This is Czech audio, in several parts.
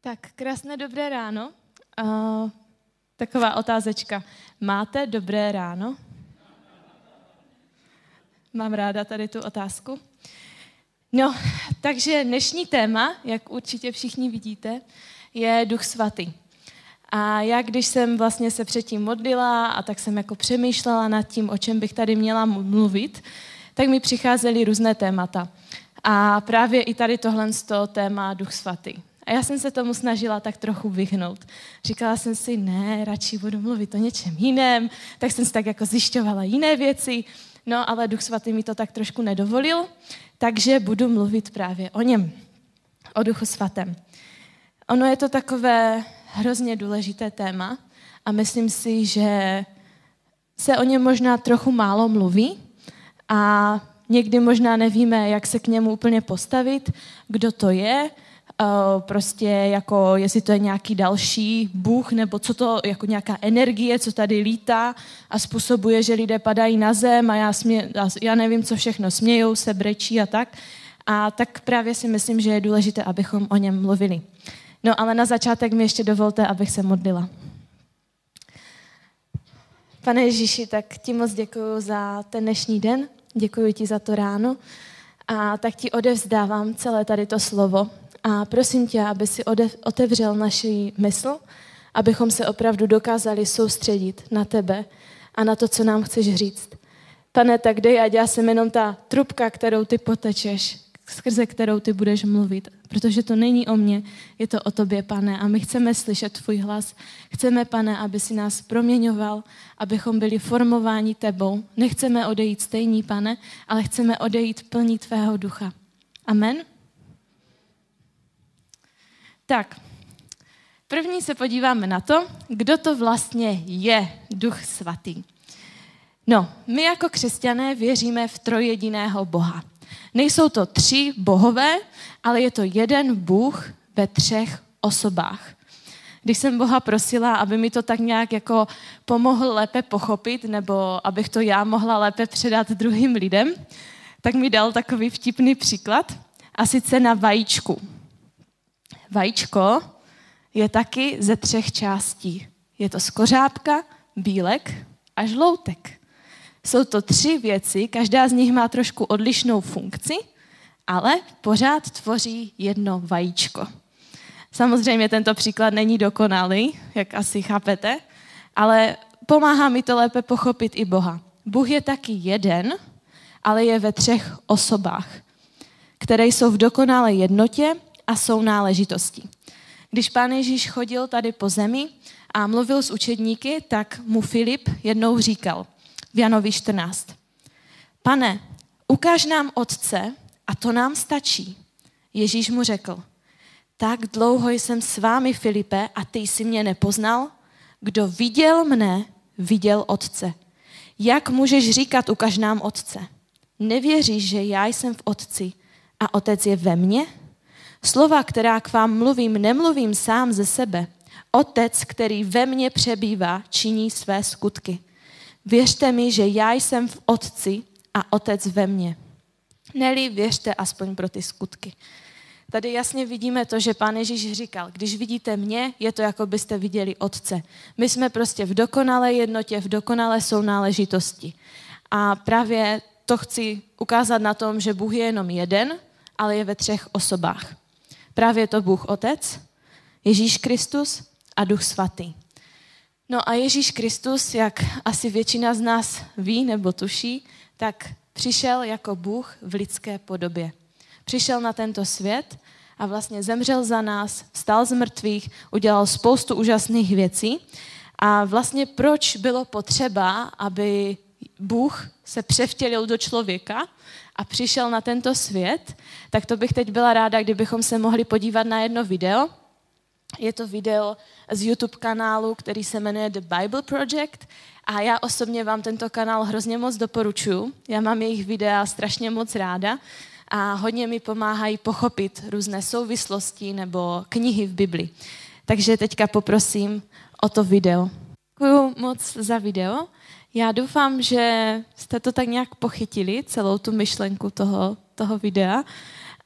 Tak, krásné dobré ráno. Uh, taková otázečka. Máte dobré ráno? Mám ráda tady tu otázku. No, takže dnešní téma, jak určitě všichni vidíte, je Duch Svatý. A já, když jsem vlastně se předtím modlila a tak jsem jako přemýšlela nad tím, o čem bych tady měla mluvit, tak mi přicházely různé témata. A právě i tady tohle z toho téma Duch Svatý. A já jsem se tomu snažila tak trochu vyhnout. Říkala jsem si, ne, radši budu mluvit o něčem jiném, tak jsem si tak jako zjišťovala jiné věci, no ale Duch Svatý mi to tak trošku nedovolil, takže budu mluvit právě o něm, o Duchu Svatém. Ono je to takové hrozně důležité téma a myslím si, že se o něm možná trochu málo mluví a někdy možná nevíme, jak se k němu úplně postavit, kdo to je, prostě jako, jestli to je nějaký další bůh, nebo co to, jako nějaká energie, co tady lítá a způsobuje, že lidé padají na zem a já, smě, já nevím, co všechno, smějou se, brečí a tak. A tak právě si myslím, že je důležité, abychom o něm mluvili. No ale na začátek mi ještě dovolte, abych se modlila. Pane Ježíši, tak ti moc děkuji za ten dnešní den, děkuji ti za to ráno a tak ti odevzdávám celé tady to slovo, a prosím tě, aby si otevřel naši mysl, abychom se opravdu dokázali soustředit na tebe a na to, co nám chceš říct. Pane, tak dej, ať já jsem jenom ta trubka, kterou ty potečeš, skrze kterou ty budeš mluvit. Protože to není o mně, je to o tobě, pane. A my chceme slyšet tvůj hlas. Chceme, pane, aby si nás proměňoval, abychom byli formováni tebou. Nechceme odejít stejný, pane, ale chceme odejít plní tvého ducha. Amen. Tak, první se podíváme na to, kdo to vlastně je Duch Svatý. No, my jako křesťané věříme v trojediného Boha. Nejsou to tři bohové, ale je to jeden Bůh ve třech osobách. Když jsem Boha prosila, aby mi to tak nějak jako pomohl lépe pochopit, nebo abych to já mohla lépe předat druhým lidem, tak mi dal takový vtipný příklad, a sice na vajíčku. Vajíčko je taky ze třech částí. Je to skořápka, bílek a žloutek. Jsou to tři věci, každá z nich má trošku odlišnou funkci, ale pořád tvoří jedno vajíčko. Samozřejmě tento příklad není dokonalý, jak asi chápete, ale pomáhá mi to lépe pochopit i Boha. Bůh je taky jeden, ale je ve třech osobách, které jsou v dokonalé jednotě a jsou náležitosti. Když pán Ježíš chodil tady po zemi a mluvil s učedníky, tak mu Filip jednou říkal v Janovi 14. Pane, ukáž nám Otce a to nám stačí. Ježíš mu řekl, tak dlouho jsem s vámi, Filipe, a ty jsi mě nepoznal? Kdo viděl mne, viděl Otce. Jak můžeš říkat, ukaž nám Otce? Nevěříš, že já jsem v Otci a Otec je ve mně? Slova, která k vám mluvím, nemluvím sám ze sebe. Otec, který ve mně přebývá, činí své skutky. Věřte mi, že já jsem v Otci a Otec ve mně. Neli věřte aspoň pro ty skutky. Tady jasně vidíme to, že pán Ježíš říkal, když vidíte mě, je to jako byste viděli Otce. My jsme prostě v dokonalé jednotě, v dokonalé sounáležitosti. A právě to chci ukázat na tom, že Bůh je jenom jeden, ale je ve třech osobách. Právě to Bůh Otec, Ježíš Kristus a Duch Svatý. No a Ježíš Kristus, jak asi většina z nás ví nebo tuší, tak přišel jako Bůh v lidské podobě. Přišel na tento svět a vlastně zemřel za nás, vstal z mrtvých, udělal spoustu úžasných věcí. A vlastně proč bylo potřeba, aby Bůh se převtělil do člověka a přišel na tento svět, tak to bych teď byla ráda, kdybychom se mohli podívat na jedno video. Je to video z YouTube kanálu, který se jmenuje The Bible Project a já osobně vám tento kanál hrozně moc doporučuji. Já mám jejich videa strašně moc ráda a hodně mi pomáhají pochopit různé souvislosti nebo knihy v Bibli. Takže teďka poprosím o to video. Děkuji moc za video já doufám, že jste to tak nějak pochytili, celou tu myšlenku toho, toho videa.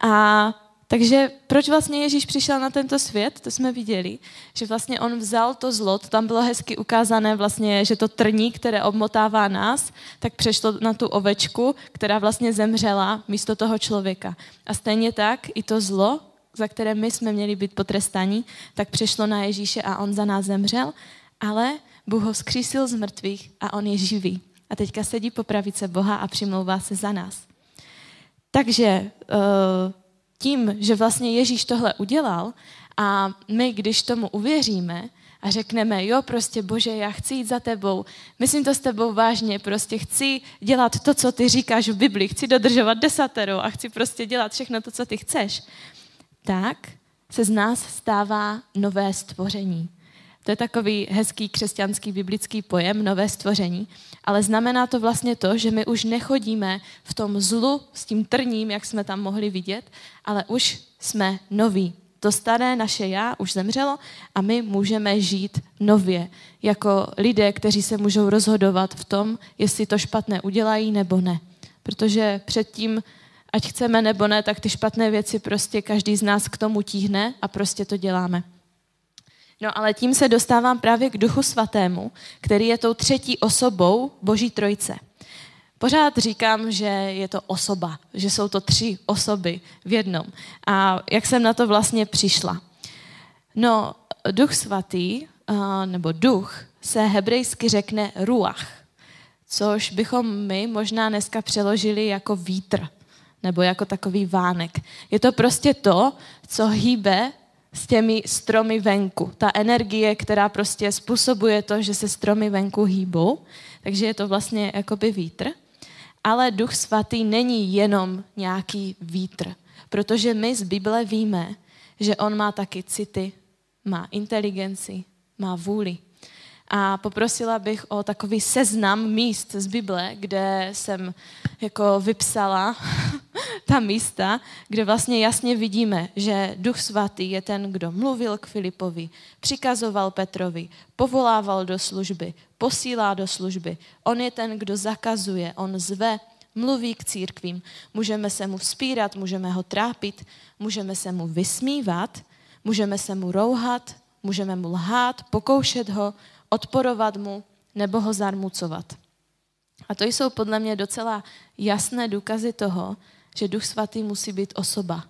A Takže proč vlastně Ježíš přišel na tento svět, to jsme viděli, že vlastně on vzal to zlo, to tam bylo hezky ukázané vlastně, že to trní, které obmotává nás, tak přešlo na tu ovečku, která vlastně zemřela místo toho člověka. A stejně tak i to zlo, za které my jsme měli být potrestáni, tak přešlo na Ježíše a on za nás zemřel, ale Bůh ho vzkřísil z mrtvých a on je živý. A teďka sedí po pravice Boha a přimlouvá se za nás. Takže eh, tím, že vlastně Ježíš tohle udělal a my, když tomu uvěříme a řekneme, jo, prostě Bože, já chci jít za tebou, myslím to s tebou vážně, prostě chci dělat to, co ty říkáš v Biblii, chci dodržovat desatero a chci prostě dělat všechno to, co ty chceš, tak se z nás stává nové stvoření. To je takový hezký křesťanský biblický pojem, nové stvoření, ale znamená to vlastně to, že my už nechodíme v tom zlu s tím trním, jak jsme tam mohli vidět, ale už jsme noví. To staré naše já už zemřelo a my můžeme žít nově, jako lidé, kteří se můžou rozhodovat v tom, jestli to špatné udělají nebo ne. Protože předtím, ať chceme nebo ne, tak ty špatné věci prostě každý z nás k tomu tíhne a prostě to děláme. No ale tím se dostávám právě k Duchu Svatému, který je tou třetí osobou Boží Trojce. Pořád říkám, že je to osoba, že jsou to tři osoby v jednom. A jak jsem na to vlastně přišla? No, Duch Svatý, nebo duch, se hebrejsky řekne ruach, což bychom my možná dneska přeložili jako vítr, nebo jako takový vánek. Je to prostě to, co hýbe s těmi stromy venku. Ta energie, která prostě způsobuje to, že se stromy venku hýbou, takže je to vlastně jakoby vítr. Ale Duch Svatý není jenom nějaký vítr, protože my z Bible víme, že on má taky city, má inteligenci, má vůli. A poprosila bych o takový seznam míst z Bible, kde jsem jako vypsala ta místa, kde vlastně jasně vidíme, že Duch Svatý je ten, kdo mluvil k Filipovi, přikazoval Petrovi, povolával do služby, posílá do služby. On je ten, kdo zakazuje, on zve, mluví k církvím. Můžeme se mu vzpírat, můžeme ho trápit, můžeme se mu vysmívat, můžeme se mu rouhat, můžeme mu lhát, pokoušet ho, odporovat mu nebo ho zarmucovat. A to jsou podle mě docela jasné důkazy toho, že Duch Svatý musí být osoba.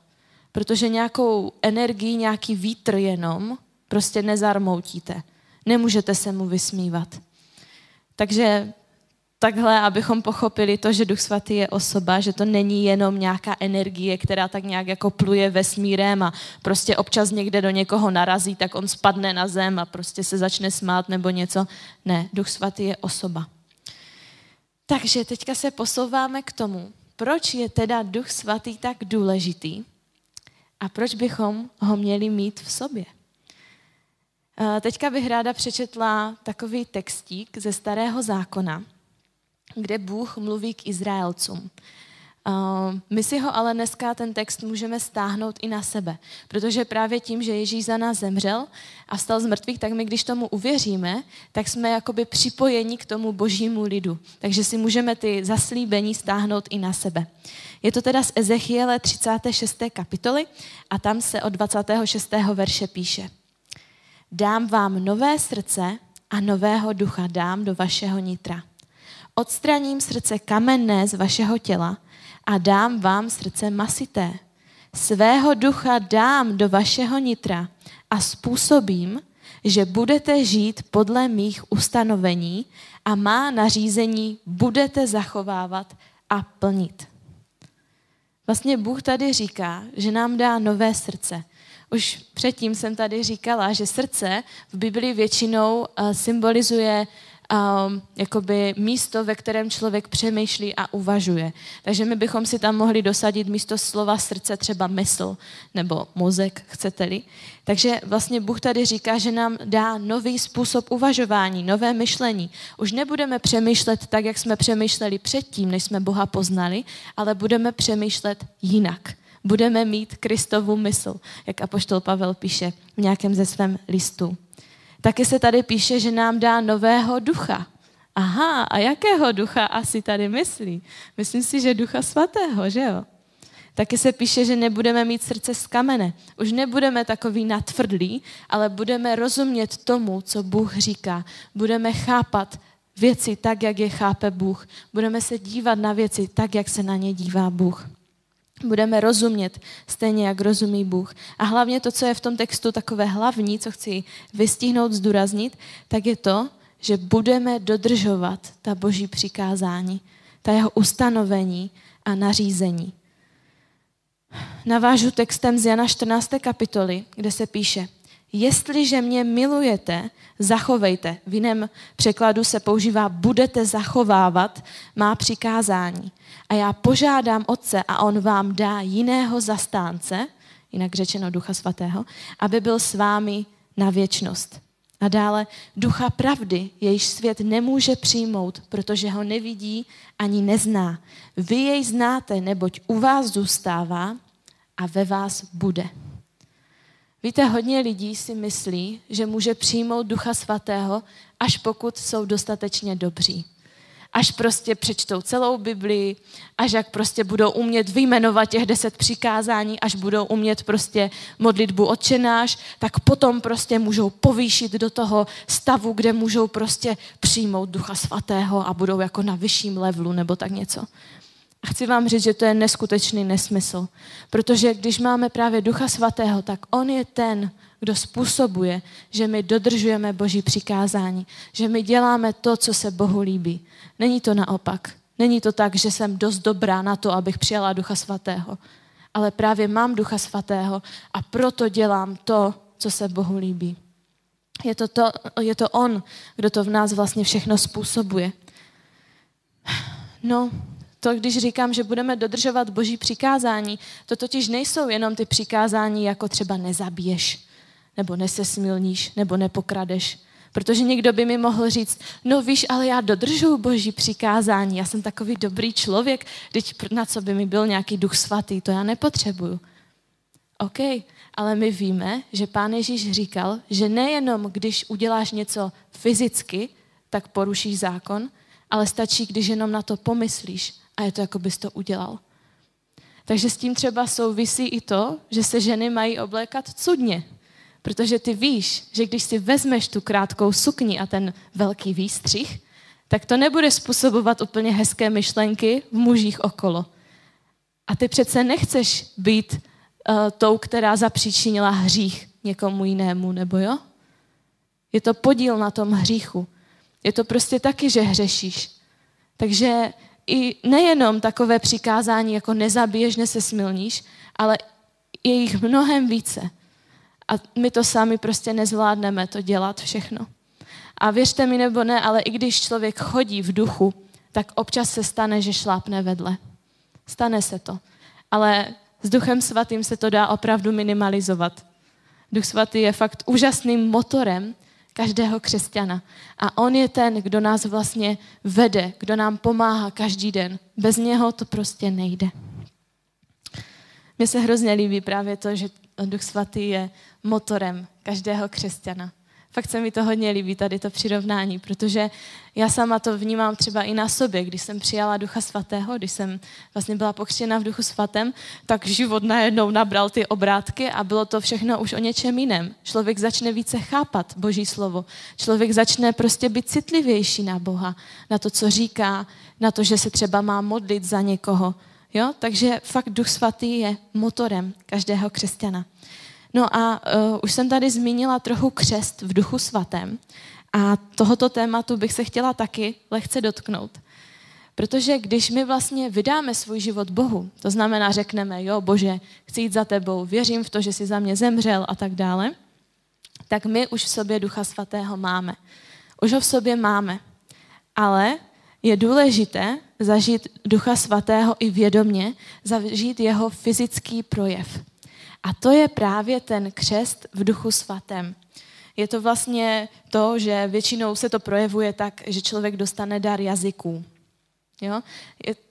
Protože nějakou energii, nějaký vítr jenom prostě nezarmoutíte. Nemůžete se mu vysmívat. Takže takhle, abychom pochopili to, že Duch Svatý je osoba, že to není jenom nějaká energie, která tak nějak jako pluje vesmírem a prostě občas někde do někoho narazí, tak on spadne na zem a prostě se začne smát nebo něco. Ne, Duch Svatý je osoba. Takže teďka se posouváme k tomu, proč je teda Duch Svatý tak důležitý a proč bychom ho měli mít v sobě. Teďka bych ráda přečetla takový textík ze Starého zákona, kde Bůh mluví k Izraelcům. My si ho ale dneska ten text můžeme stáhnout i na sebe, protože právě tím, že Ježíš za nás zemřel a vstal z mrtvých, tak my, když tomu uvěříme, tak jsme jakoby připojeni k tomu božímu lidu. Takže si můžeme ty zaslíbení stáhnout i na sebe. Je to teda z Ezechiele 36. kapitoly a tam se od 26. verše píše. Dám vám nové srdce a nového ducha dám do vašeho nitra. Odstraním srdce kamenné z vašeho těla a dám vám srdce masité. Svého ducha dám do vašeho nitra a způsobím, že budete žít podle mých ustanovení a má nařízení budete zachovávat a plnit. Vlastně Bůh tady říká, že nám dá nové srdce. Už předtím jsem tady říkala, že srdce v Biblii většinou eh, symbolizuje um, jakoby místo, ve kterém člověk přemýšlí a uvažuje. Takže my bychom si tam mohli dosadit místo slova srdce třeba mysl nebo mozek, chcete-li. Takže vlastně Bůh tady říká, že nám dá nový způsob uvažování, nové myšlení. Už nebudeme přemýšlet tak, jak jsme přemýšleli předtím, než jsme Boha poznali, ale budeme přemýšlet jinak budeme mít Kristovu mysl, jak apoštol Pavel píše v nějakém ze svém listu. Taky se tady píše, že nám dá nového ducha. Aha, a jakého ducha asi tady myslí? Myslím si, že ducha svatého, že jo? Taky se píše, že nebudeme mít srdce z kamene. Už nebudeme takový natvrdlí, ale budeme rozumět tomu, co Bůh říká. Budeme chápat věci tak, jak je chápe Bůh. Budeme se dívat na věci tak, jak se na ně dívá Bůh. Budeme rozumět stejně, jak rozumí Bůh. A hlavně to, co je v tom textu takové hlavní, co chci vystihnout, zdůraznit, tak je to, že budeme dodržovat ta boží přikázání, ta jeho ustanovení a nařízení. Navážu textem z Jana 14. kapitoly, kde se píše, jestliže mě milujete, zachovejte. V jiném překladu se používá budete zachovávat má přikázání. A já požádám Otce a on vám dá jiného zastánce, jinak řečeno Ducha Svatého, aby byl s vámi na věčnost. A dále ducha pravdy, jejíž svět nemůže přijmout, protože ho nevidí ani nezná. Vy jej znáte, neboť u vás zůstává a ve vás bude. Víte, hodně lidí si myslí, že může přijmout Ducha Svatého, až pokud jsou dostatečně dobří až prostě přečtou celou Biblii, až jak prostě budou umět vyjmenovat těch deset přikázání, až budou umět prostě modlitbu odčenáš, tak potom prostě můžou povýšit do toho stavu, kde můžou prostě přijmout Ducha Svatého a budou jako na vyšším levelu nebo tak něco. A chci vám říct, že to je neskutečný nesmysl. Protože když máme právě Ducha Svatého, tak On je ten, kdo způsobuje, že my dodržujeme Boží přikázání, že my děláme to, co se Bohu líbí. Není to naopak. Není to tak, že jsem dost dobrá na to, abych přijala Ducha Svatého. Ale právě mám Ducha Svatého a proto dělám to, co se Bohu líbí. Je to, to, je to On, kdo to v nás vlastně všechno způsobuje. No, to, když říkám, že budeme dodržovat boží přikázání, to totiž nejsou jenom ty přikázání, jako třeba nezabiješ, nebo nesesmilníš, nebo nepokradeš. Protože někdo by mi mohl říct, no víš, ale já dodržuju boží přikázání, já jsem takový dobrý člověk, teď na co by mi byl nějaký duch svatý, to já nepotřebuju. OK, ale my víme, že pán Ježíš říkal, že nejenom když uděláš něco fyzicky, tak porušíš zákon, ale stačí, když jenom na to pomyslíš a je to, jako bys to udělal. Takže s tím třeba souvisí i to, že se ženy mají oblékat cudně. Protože ty víš, že když si vezmeš tu krátkou sukni a ten velký výstřih, tak to nebude způsobovat úplně hezké myšlenky v mužích okolo. A ty přece nechceš být uh, tou, která zapříčinila hřích někomu jinému, nebo jo? Je to podíl na tom hříchu. Je to prostě taky, že hřešíš. Takže i nejenom takové přikázání, jako nezabiješ, nesesmilníš, ale je jich mnohem více. A my to sami prostě nezvládneme to dělat všechno. A věřte mi nebo ne, ale i když člověk chodí v duchu, tak občas se stane, že šlápne vedle. Stane se to. Ale s duchem svatým se to dá opravdu minimalizovat. Duch svatý je fakt úžasným motorem každého křesťana. A on je ten, kdo nás vlastně vede, kdo nám pomáhá každý den. Bez něho to prostě nejde. Mně se hrozně líbí právě to, že Duch Svatý je motorem každého křesťana. Fakt se mi to hodně líbí, tady to přirovnání, protože já sama to vnímám třeba i na sobě, když jsem přijala Ducha Svatého, když jsem vlastně byla pokřtěna v Duchu Svatém, tak život najednou nabral ty obrátky a bylo to všechno už o něčem jiném. Člověk začne více chápat Boží slovo. Člověk začne prostě být citlivější na Boha, na to, co říká, na to, že se třeba má modlit za někoho. Jo? Takže fakt Duch Svatý je motorem každého křesťana. No a uh, už jsem tady zmínila trochu křest v Duchu Svatém a tohoto tématu bych se chtěla taky lehce dotknout. Protože když my vlastně vydáme svůj život Bohu, to znamená řekneme, jo Bože, chci jít za tebou, věřím v to, že jsi za mě zemřel a tak dále, tak my už v sobě Ducha Svatého máme. Už ho v sobě máme. Ale je důležité zažít Ducha Svatého i vědomně, zažít jeho fyzický projev. A to je právě ten křest v Duchu Svatém. Je to vlastně to, že většinou se to projevuje tak, že člověk dostane dar jazyků. Jo?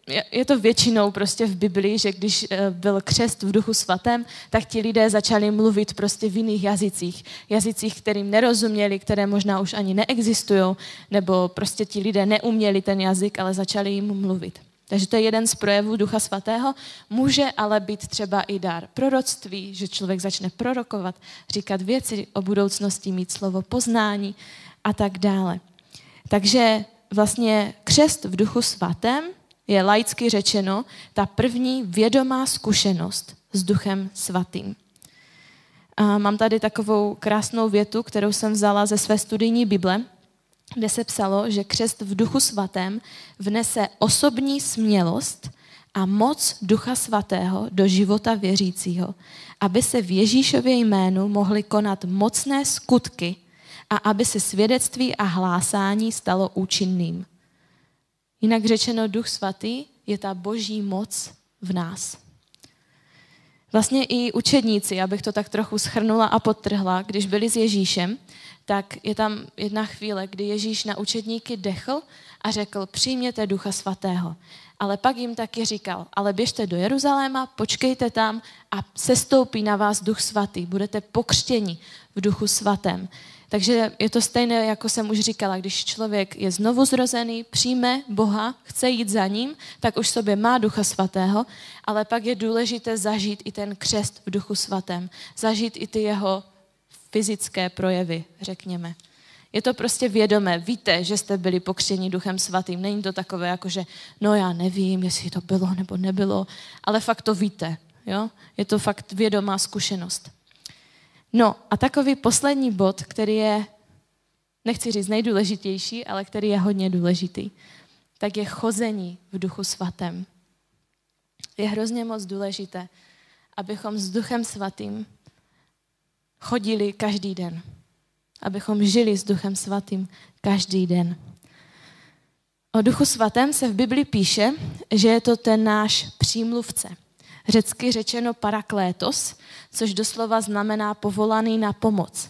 Je, je, to většinou prostě v Biblii, že když eh, byl křest v duchu svatém, tak ti lidé začali mluvit prostě v jiných jazycích. Jazycích, kterým nerozuměli, které možná už ani neexistují, nebo prostě ti lidé neuměli ten jazyk, ale začali jim mluvit. Takže to je jeden z projevů Ducha Svatého. Může ale být třeba i dar proroctví, že člověk začne prorokovat, říkat věci o budoucnosti, mít slovo poznání a tak dále. Takže vlastně křest v Duchu Svatém je laicky řečeno ta první vědomá zkušenost s Duchem Svatým. A mám tady takovou krásnou větu, kterou jsem vzala ze své studijní Bible, kde se psalo, že křest v duchu svatém vnese osobní smělost a moc ducha svatého do života věřícího, aby se v Ježíšově jménu mohly konat mocné skutky a aby se svědectví a hlásání stalo účinným. Jinak řečeno, duch svatý je ta boží moc v nás. Vlastně i učedníci, abych to tak trochu schrnula a podtrhla, když byli s Ježíšem, tak je tam jedna chvíle, kdy Ježíš na učedníky dechl a řekl, přijměte ducha svatého. Ale pak jim taky říkal, ale běžte do Jeruzaléma, počkejte tam a sestoupí na vás duch svatý. Budete pokřtěni v duchu svatém. Takže je to stejné, jako jsem už říkala, když člověk je znovu zrozený, přijme Boha, chce jít za ním, tak už sobě má ducha svatého, ale pak je důležité zažít i ten křest v duchu svatém, zažít i ty jeho fyzické projevy, řekněme. Je to prostě vědomé. Víte, že jste byli pokřtěni duchem svatým. Není to takové, jako že no já nevím, jestli to bylo nebo nebylo, ale fakt to víte. Jo? Je to fakt vědomá zkušenost. No a takový poslední bod, který je, nechci říct nejdůležitější, ale který je hodně důležitý, tak je chození v duchu svatém. Je hrozně moc důležité, abychom s duchem svatým chodili každý den. Abychom žili s Duchem Svatým každý den. O Duchu Svatém se v Bibli píše, že je to ten náš přímluvce. Řecky řečeno paraklétos, což doslova znamená povolaný na pomoc.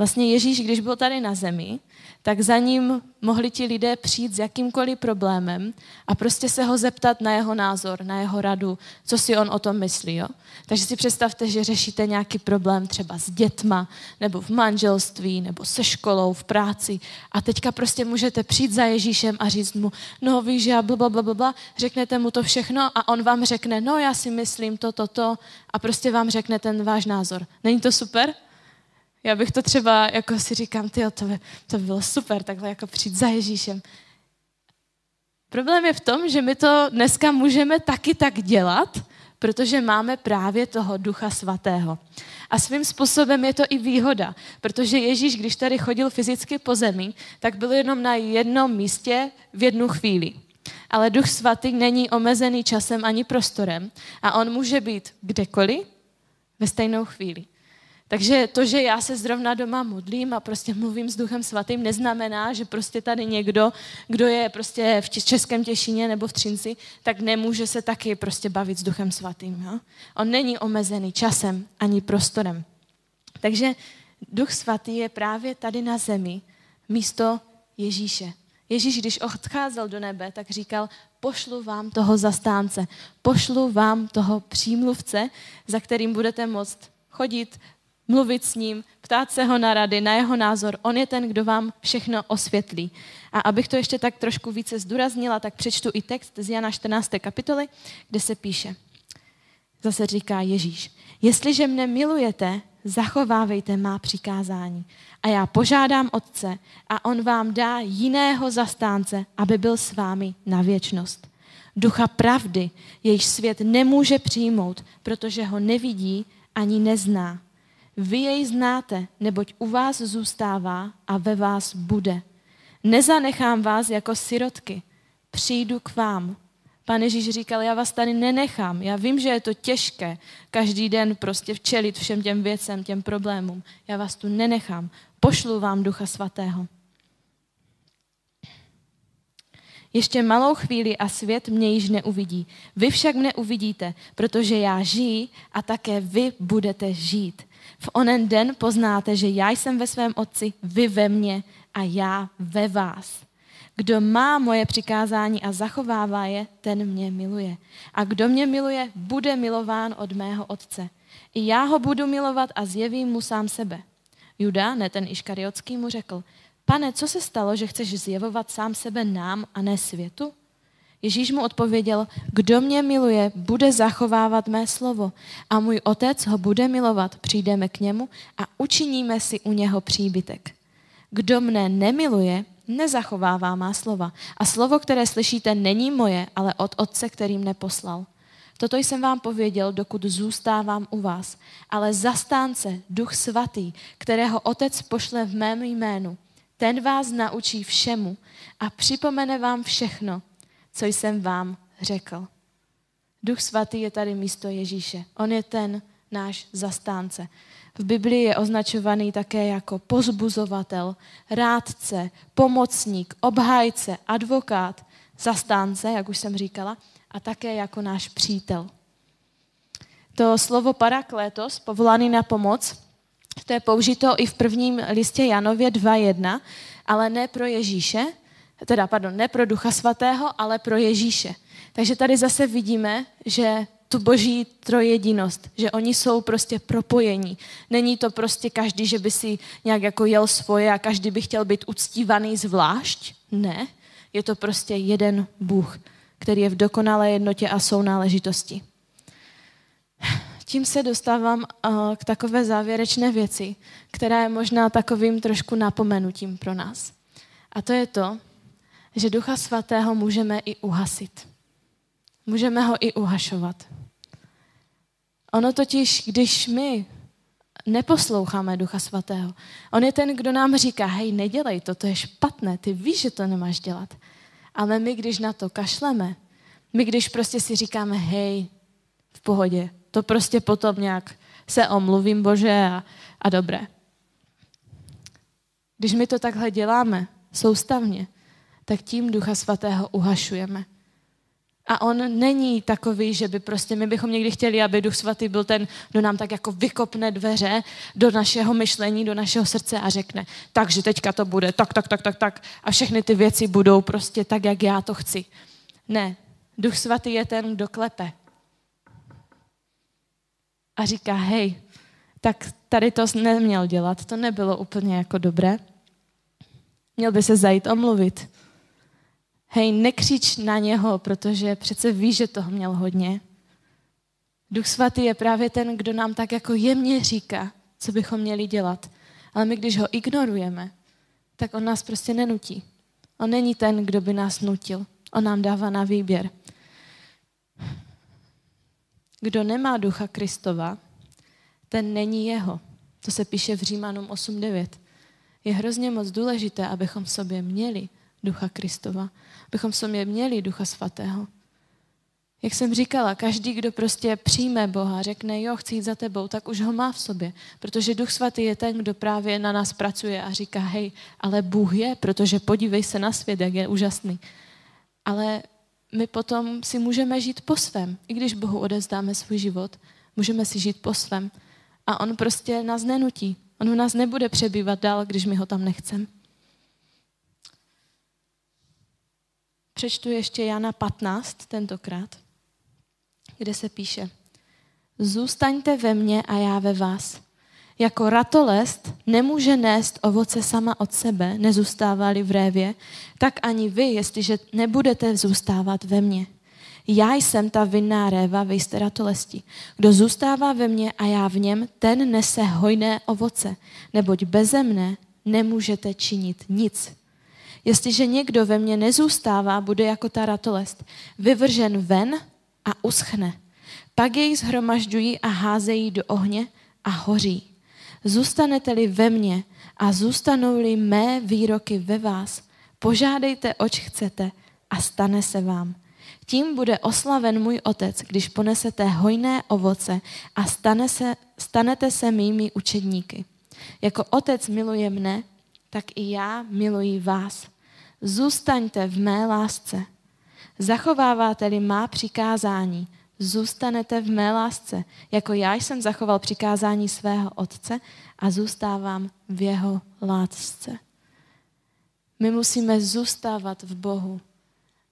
Vlastně Ježíš, když byl tady na zemi, tak za ním mohli ti lidé přijít s jakýmkoliv problémem a prostě se ho zeptat na jeho názor, na jeho radu, co si on o tom myslí. Jo? Takže si představte, že řešíte nějaký problém třeba s dětma, nebo v manželství, nebo se školou, v práci a teďka prostě můžete přijít za Ježíšem a říct mu, no víš, já blablabla, řeknete mu to všechno a on vám řekne, no já si myslím to, to, to a prostě vám řekne ten váš názor. Není to super? Já bych to třeba, jako si říkám, ty, to by, to by bylo super, takhle jako přijít za Ježíšem. Problém je v tom, že my to dneska můžeme taky tak dělat, protože máme právě toho Ducha Svatého. A svým způsobem je to i výhoda, protože Ježíš, když tady chodil fyzicky po zemi, tak byl jenom na jednom místě v jednu chvíli. Ale Duch Svatý není omezený časem ani prostorem a on může být kdekoliv ve stejnou chvíli. Takže to, že já se zrovna doma modlím a prostě mluvím s Duchem Svatým, neznamená, že prostě tady někdo, kdo je prostě v Českém Těšině nebo v Třinci, tak nemůže se taky prostě bavit s Duchem Svatým. Jo? On není omezený časem ani prostorem. Takže Duch Svatý je právě tady na zemi místo Ježíše. Ježíš, když odcházel do nebe, tak říkal, pošlu vám toho zastánce, pošlu vám toho přímluvce, za kterým budete moct chodit, mluvit s ním, ptát se ho na rady, na jeho názor. On je ten, kdo vám všechno osvětlí. A abych to ještě tak trošku více zdůraznila, tak přečtu i text z Jana 14. kapitoly, kde se píše. Zase říká Ježíš. Jestliže mne milujete, zachovávejte má přikázání. A já požádám Otce a on vám dá jiného zastánce, aby byl s vámi na věčnost. Ducha pravdy, jejíž svět nemůže přijmout, protože ho nevidí ani nezná vy jej znáte, neboť u vás zůstává a ve vás bude. Nezanechám vás jako sirotky, přijdu k vám. Pane Ježíš říkal, já vás tady nenechám. Já vím, že je to těžké každý den prostě včelit všem těm věcem, těm problémům. Já vás tu nenechám. Pošlu vám Ducha Svatého. Ještě malou chvíli a svět mě již neuvidí. Vy však mne uvidíte, protože já žiji a také vy budete žít. V onen den poznáte, že já jsem ve svém otci, vy ve mně a já ve vás. Kdo má moje přikázání a zachovává je, ten mě miluje. A kdo mě miluje, bude milován od mého otce. I já ho budu milovat a zjevím mu sám sebe. Juda, ne ten Iškariotský, mu řekl, pane, co se stalo, že chceš zjevovat sám sebe nám a ne světu? Ježíš mu odpověděl, kdo mě miluje, bude zachovávat mé slovo a můj otec ho bude milovat. Přijdeme k němu a učiníme si u něho příbytek. Kdo mne nemiluje, nezachovává má slova. A slovo, které slyšíte, není moje, ale od otce, který mne poslal. Toto jsem vám pověděl, dokud zůstávám u vás. Ale zastánce, duch svatý, kterého otec pošle v mém jménu, ten vás naučí všemu a připomene vám všechno, co jsem vám řekl. Duch svatý je tady místo Ježíše. On je ten náš zastánce. V Biblii je označovaný také jako pozbuzovatel, rádce, pomocník, obhájce, advokát, zastánce, jak už jsem říkala, a také jako náš přítel. To slovo paraklétos, povolaný na pomoc, to je použito i v prvním listě Janově 2.1, ale ne pro Ježíše, teda pardon, ne pro Ducha Svatého, ale pro Ježíše. Takže tady zase vidíme, že tu boží trojedinost, že oni jsou prostě propojení. Není to prostě každý, že by si nějak jako jel svoje a každý by chtěl být uctívaný zvlášť. Ne, je to prostě jeden Bůh, který je v dokonalé jednotě a sounáležitosti. Tím se dostávám uh, k takové závěrečné věci, která je možná takovým trošku napomenutím pro nás. A to je to, že Ducha Svatého můžeme i uhasit. Můžeme ho i uhašovat. Ono totiž, když my neposloucháme Ducha Svatého, on je ten, kdo nám říká, hej, nedělej to, to je špatné, ty víš, že to nemáš dělat. Ale my, když na to kašleme, my, když prostě si říkáme, hej, v pohodě, to prostě potom nějak se omluvím, Bože, a, a dobré. Když my to takhle děláme soustavně, tak tím Ducha Svatého uhašujeme. A on není takový, že by prostě my bychom někdy chtěli, aby Duch Svatý byl ten, kdo nám tak jako vykopne dveře do našeho myšlení, do našeho srdce a řekne, takže teďka to bude tak, tak, tak, tak, tak a všechny ty věci budou prostě tak, jak já to chci. Ne, Duch Svatý je ten, kdo klepe. A říká, hej, tak tady to neměl dělat, to nebylo úplně jako dobré. Měl by se zajít omluvit Hej, nekřič na něho, protože přece víš, že toho měl hodně. Duch svatý je právě ten, kdo nám tak jako jemně říká, co bychom měli dělat. Ale my, když ho ignorujeme, tak on nás prostě nenutí. On není ten, kdo by nás nutil. On nám dává na výběr. Kdo nemá ducha Kristova, ten není jeho. To se píše v Římanům 8.9. Je hrozně moc důležité, abychom v sobě měli ducha Kristova, bychom v sobě měli ducha svatého. Jak jsem říkala, každý, kdo prostě přijme Boha, řekne, jo, chci jít za tebou, tak už ho má v sobě. Protože Duch Svatý je ten, kdo právě na nás pracuje a říká, hej, ale Bůh je, protože podívej se na svět, jak je úžasný. Ale my potom si můžeme žít po svém. I když Bohu odezdáme svůj život, můžeme si žít po svém. A on prostě nás nenutí. On u nás nebude přebývat dál, když my ho tam nechceme. Přečtu ještě Jana 15 tentokrát, kde se píše Zůstaňte ve mně a já ve vás. Jako ratolest nemůže nést ovoce sama od sebe, nezůstávali v révě, tak ani vy, jestliže nebudete zůstávat ve mně. Já jsem ta vinná réva, vy jste ratolesti. Kdo zůstává ve mně a já v něm, ten nese hojné ovoce, neboť beze mne nemůžete činit nic. Jestliže někdo ve mně nezůstává, bude jako ta ratolest, vyvržen ven a uschne. Pak jej zhromažďují a házejí do ohně a hoří. Zůstanete-li ve mně a zůstanou-li mé výroky ve vás, požádejte, oč chcete a stane se vám. Tím bude oslaven můj otec, když ponesete hojné ovoce a stane se, stanete se mými učedníky. Jako otec miluje mne, tak i já miluji vás. Zůstaňte v mé lásce. Zachováváte-li má přikázání, zůstanete v mé lásce, jako já jsem zachoval přikázání svého otce a zůstávám v jeho lásce. My musíme zůstávat v Bohu.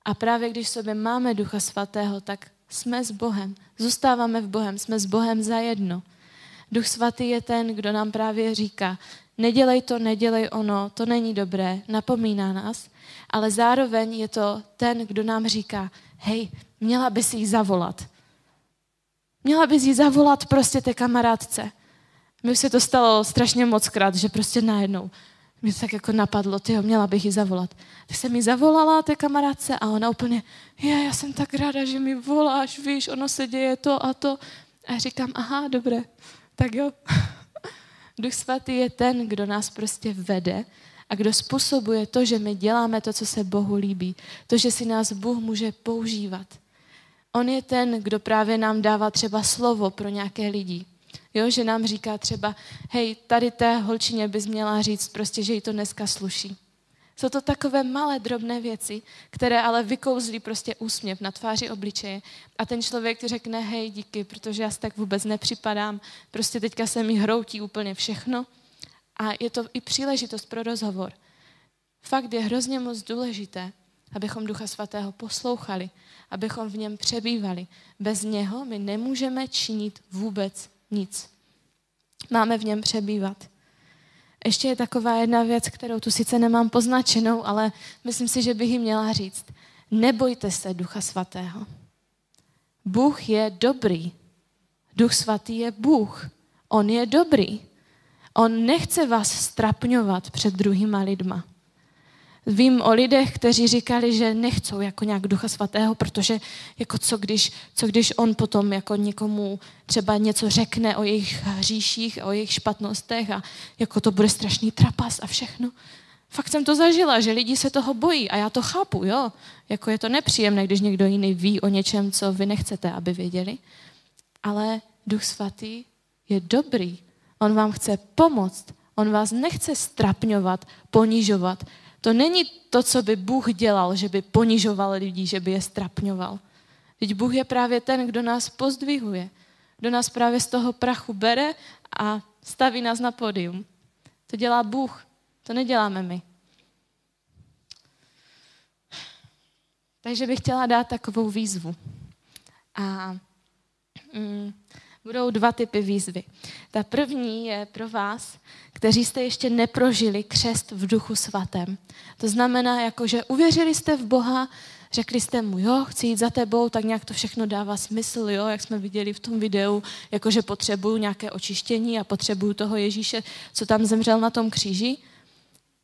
A právě když v sobě máme Ducha Svatého, tak jsme s Bohem. Zůstáváme v Bohem, jsme s Bohem zajedno. Duch Svatý je ten, kdo nám právě říká, nedělej to, nedělej ono, to není dobré, napomíná nás, ale zároveň je to ten, kdo nám říká, hej, měla bys jí zavolat. Měla bys jí zavolat prostě té kamarádce. Mi se to stalo strašně moc krát, že prostě najednou mě tak jako napadlo, tyjo, měla bych ji zavolat. Tak jsem mi zavolala té kamarádce a ona úplně, je, já jsem tak ráda, že mi voláš, víš, ono se děje to a to. A říkám, aha, dobré, tak jo. Duch svatý je ten, kdo nás prostě vede a kdo způsobuje to, že my děláme to, co se Bohu líbí. To, že si nás Bůh může používat. On je ten, kdo právě nám dává třeba slovo pro nějaké lidi. Jo, že nám říká třeba, hej, tady té holčině bys měla říct prostě, že jí to dneska sluší. Jsou to takové malé, drobné věci, které ale vykouzlí prostě úsměv na tváři obličeje. A ten člověk ti řekne, hej, díky, protože já si tak vůbec nepřipadám, prostě teďka se mi hroutí úplně všechno. A je to i příležitost pro rozhovor. Fakt je hrozně moc důležité, abychom Ducha Svatého poslouchali, abychom v něm přebývali. Bez něho my nemůžeme činit vůbec nic. Máme v něm přebývat. Ještě je taková jedna věc, kterou tu sice nemám poznačenou, ale myslím si, že bych ji měla říct. Nebojte se Ducha Svatého. Bůh je dobrý. Duch Svatý je Bůh. On je dobrý. On nechce vás strapňovat před druhýma lidma. Vím o lidech, kteří říkali, že nechcou jako nějak Ducha Svatého, protože jako co když, co když on potom jako někomu třeba něco řekne o jejich hříších, o jejich špatnostech a jako to bude strašný trapas a všechno. Fakt jsem to zažila, že lidi se toho bojí a já to chápu, jo. Jako je to nepříjemné, když někdo jiný ví o něčem, co vy nechcete, aby věděli. Ale Duch Svatý je dobrý. On vám chce pomoct. On vás nechce strapňovat, ponižovat, to není to, co by Bůh dělal, že by ponižoval lidi, že by je strapňoval. Teď Bůh je právě ten, kdo nás pozdvihuje. Kdo nás právě z toho prachu bere a staví nás na pódium. To dělá Bůh, to neděláme my. Takže bych chtěla dát takovou výzvu. A mm, budou dva typy výzvy. Ta první je pro vás, kteří jste ještě neprožili křest v duchu svatém. To znamená, jako, že uvěřili jste v Boha, řekli jste mu, jo, chci jít za tebou, tak nějak to všechno dává smysl, jo, jak jsme viděli v tom videu, jakože potřebuju nějaké očištění a potřebuju toho Ježíše, co tam zemřel na tom kříži.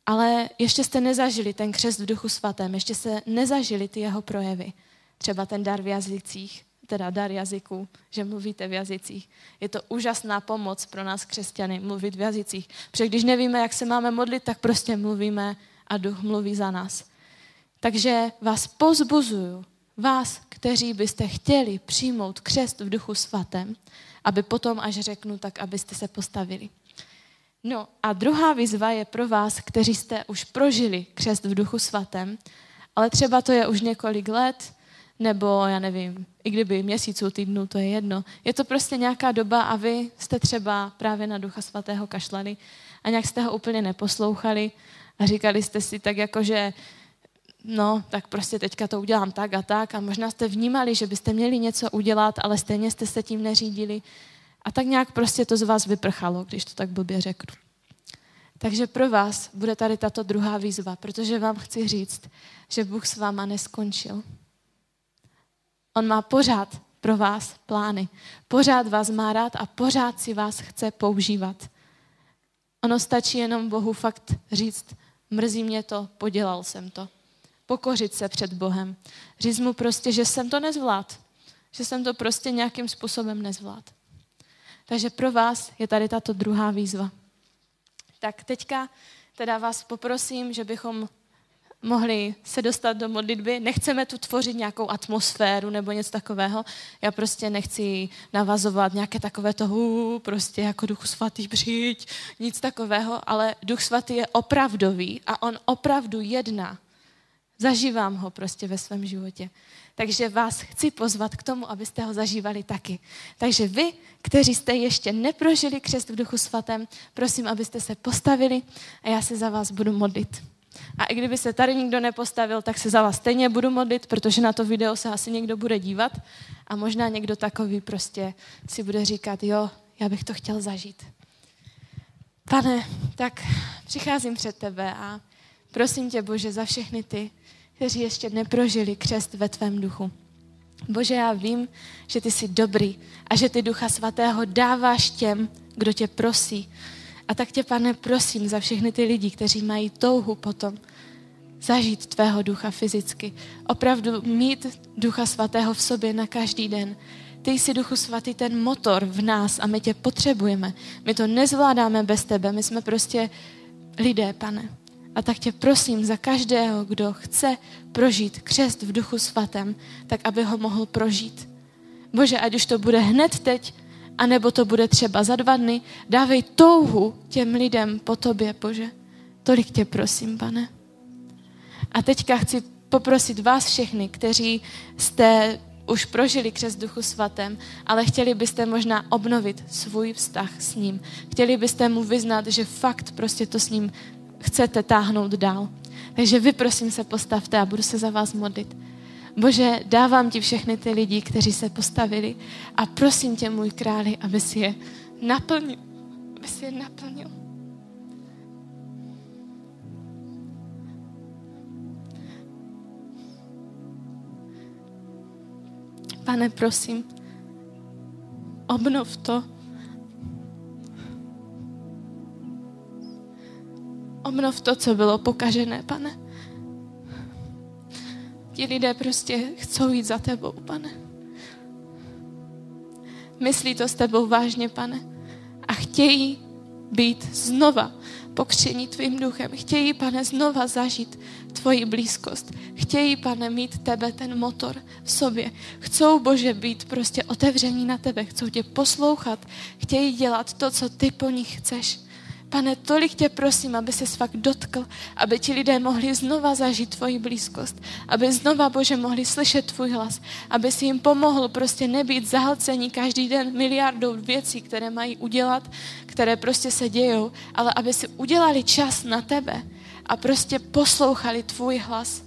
Ale ještě jste nezažili ten křest v duchu svatém, ještě jste nezažili ty jeho projevy. Třeba ten dar v jazycích, teda dar jazyků, že mluvíte v jazycích. Je to úžasná pomoc pro nás křesťany mluvit v jazycích. Protože když nevíme, jak se máme modlit, tak prostě mluvíme a duch mluví za nás. Takže vás pozbuzuju, vás, kteří byste chtěli přijmout křest v duchu svatém, aby potom, až řeknu, tak abyste se postavili. No a druhá výzva je pro vás, kteří jste už prožili křest v duchu svatém, ale třeba to je už několik let, nebo já nevím, i kdyby měsíců, týdnů, to je jedno. Je to prostě nějaká doba a vy jste třeba právě na Ducha Svatého kašlali a nějak jste ho úplně neposlouchali a říkali jste si tak jako, že no, tak prostě teďka to udělám tak a tak a možná jste vnímali, že byste měli něco udělat, ale stejně jste se tím neřídili a tak nějak prostě to z vás vyprchalo, když to tak blbě řeknu. Takže pro vás bude tady tato druhá výzva, protože vám chci říct, že Bůh s váma neskončil. On má pořád pro vás plány. Pořád vás má rád a pořád si vás chce používat. Ono stačí jenom Bohu fakt říct, mrzí mě to, podělal jsem to. Pokořit se před Bohem. Říct mu prostě, že jsem to nezvlád. Že jsem to prostě nějakým způsobem nezvlád. Takže pro vás je tady tato druhá výzva. Tak teďka teda vás poprosím, že bychom mohli se dostat do modlitby. Nechceme tu tvořit nějakou atmosféru nebo něco takového. Já prostě nechci navazovat nějaké takové to hů, prostě jako duch svatý přijď, nic takového, ale duch svatý je opravdový a on opravdu jedná. Zažívám ho prostě ve svém životě. Takže vás chci pozvat k tomu, abyste ho zažívali taky. Takže vy, kteří jste ještě neprožili křest v duchu svatém, prosím, abyste se postavili a já se za vás budu modlit. A i kdyby se tady nikdo nepostavil, tak se za vás stejně budu modlit, protože na to video se asi někdo bude dívat a možná někdo takový prostě si bude říkat, jo, já bych to chtěl zažít. Pane, tak přicházím před tebe a prosím tě, Bože, za všechny ty, kteří ještě neprožili křest ve tvém duchu. Bože, já vím, že ty jsi dobrý a že ty Ducha Svatého dáváš těm, kdo tě prosí. A tak tě, pane, prosím za všechny ty lidi, kteří mají touhu potom zažít tvého ducha fyzicky. Opravdu mít Ducha Svatého v sobě na každý den. Ty jsi, Duchu Svatý, ten motor v nás a my tě potřebujeme. My to nezvládáme bez tebe, my jsme prostě lidé, pane. A tak tě prosím za každého, kdo chce prožít křest v duchu svatém, tak aby ho mohl prožít. Bože, ať už to bude hned teď, anebo to bude třeba za dva dny, dávej touhu těm lidem po tobě, Bože. Tolik tě prosím, pane. A teďka chci poprosit vás všechny, kteří jste už prožili křes duchu svatém, ale chtěli byste možná obnovit svůj vztah s ním. Chtěli byste mu vyznat, že fakt prostě to s ním chcete táhnout dál. Takže vy prosím se postavte a budu se za vás modlit. Bože, dávám ti všechny ty lidi, kteří se postavili a prosím tě, můj králi, aby si je naplnil. Aby si je naplnil. Pane, prosím, obnov to, Obnov to, co bylo pokažené, pane. Ti lidé prostě chcou jít za tebou, pane. Myslí to s tebou vážně, pane. A chtějí být znova pokření tvým duchem. Chtějí, pane, znova zažít tvoji blízkost. Chtějí, pane, mít tebe, ten motor v sobě. Chcou, Bože, být prostě otevření na tebe. Chcou tě poslouchat. Chtějí dělat to, co ty po nich chceš. Pane, tolik tě prosím, aby se fakt dotkl, aby ti lidé mohli znova zažít tvoji blízkost, aby znova, Bože, mohli slyšet tvůj hlas, aby si jim pomohl prostě nebýt zahlcení každý den miliardou věcí, které mají udělat, které prostě se dějou, ale aby si udělali čas na tebe a prostě poslouchali tvůj hlas.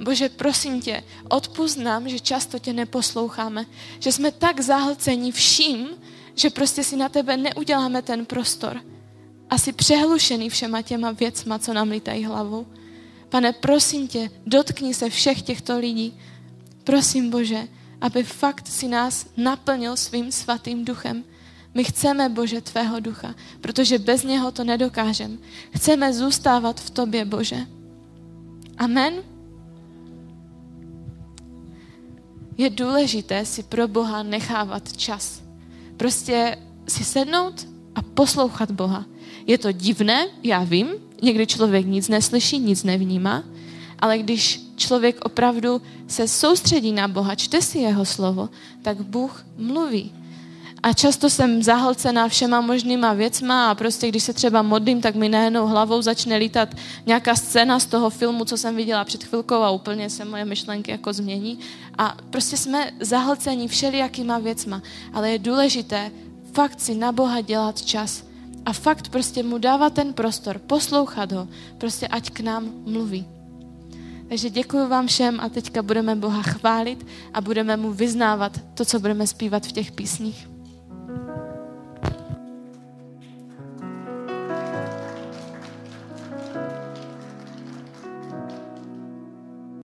Bože, prosím tě, odpust nám, že často tě neposloucháme, že jsme tak zahlcení vším, že prostě si na tebe neuděláme ten prostor asi přehlušený všema těma věcma, co nám lítají hlavou. Pane, prosím tě, dotkni se všech těchto lidí. Prosím, Bože, aby fakt si nás naplnil svým svatým duchem. My chceme, Bože, Tvého ducha, protože bez něho to nedokážeme. Chceme zůstávat v Tobě, Bože. Amen. Je důležité si pro Boha nechávat čas. Prostě si sednout a poslouchat Boha. Je to divné, já vím, někdy člověk nic neslyší, nic nevnímá, ale když člověk opravdu se soustředí na Boha, čte si jeho slovo, tak Bůh mluví. A často jsem zahlcená všema možnýma věcma a prostě když se třeba modlím, tak mi najednou hlavou začne lítat nějaká scéna z toho filmu, co jsem viděla před chvilkou a úplně se moje myšlenky jako změní. A prostě jsme zahlcení všelijakýma věcma, ale je důležité fakt si na Boha dělat čas a fakt prostě mu dávat ten prostor, poslouchat ho, prostě ať k nám mluví. Takže děkuji vám všem a teďka budeme Boha chválit a budeme mu vyznávat to, co budeme zpívat v těch písních.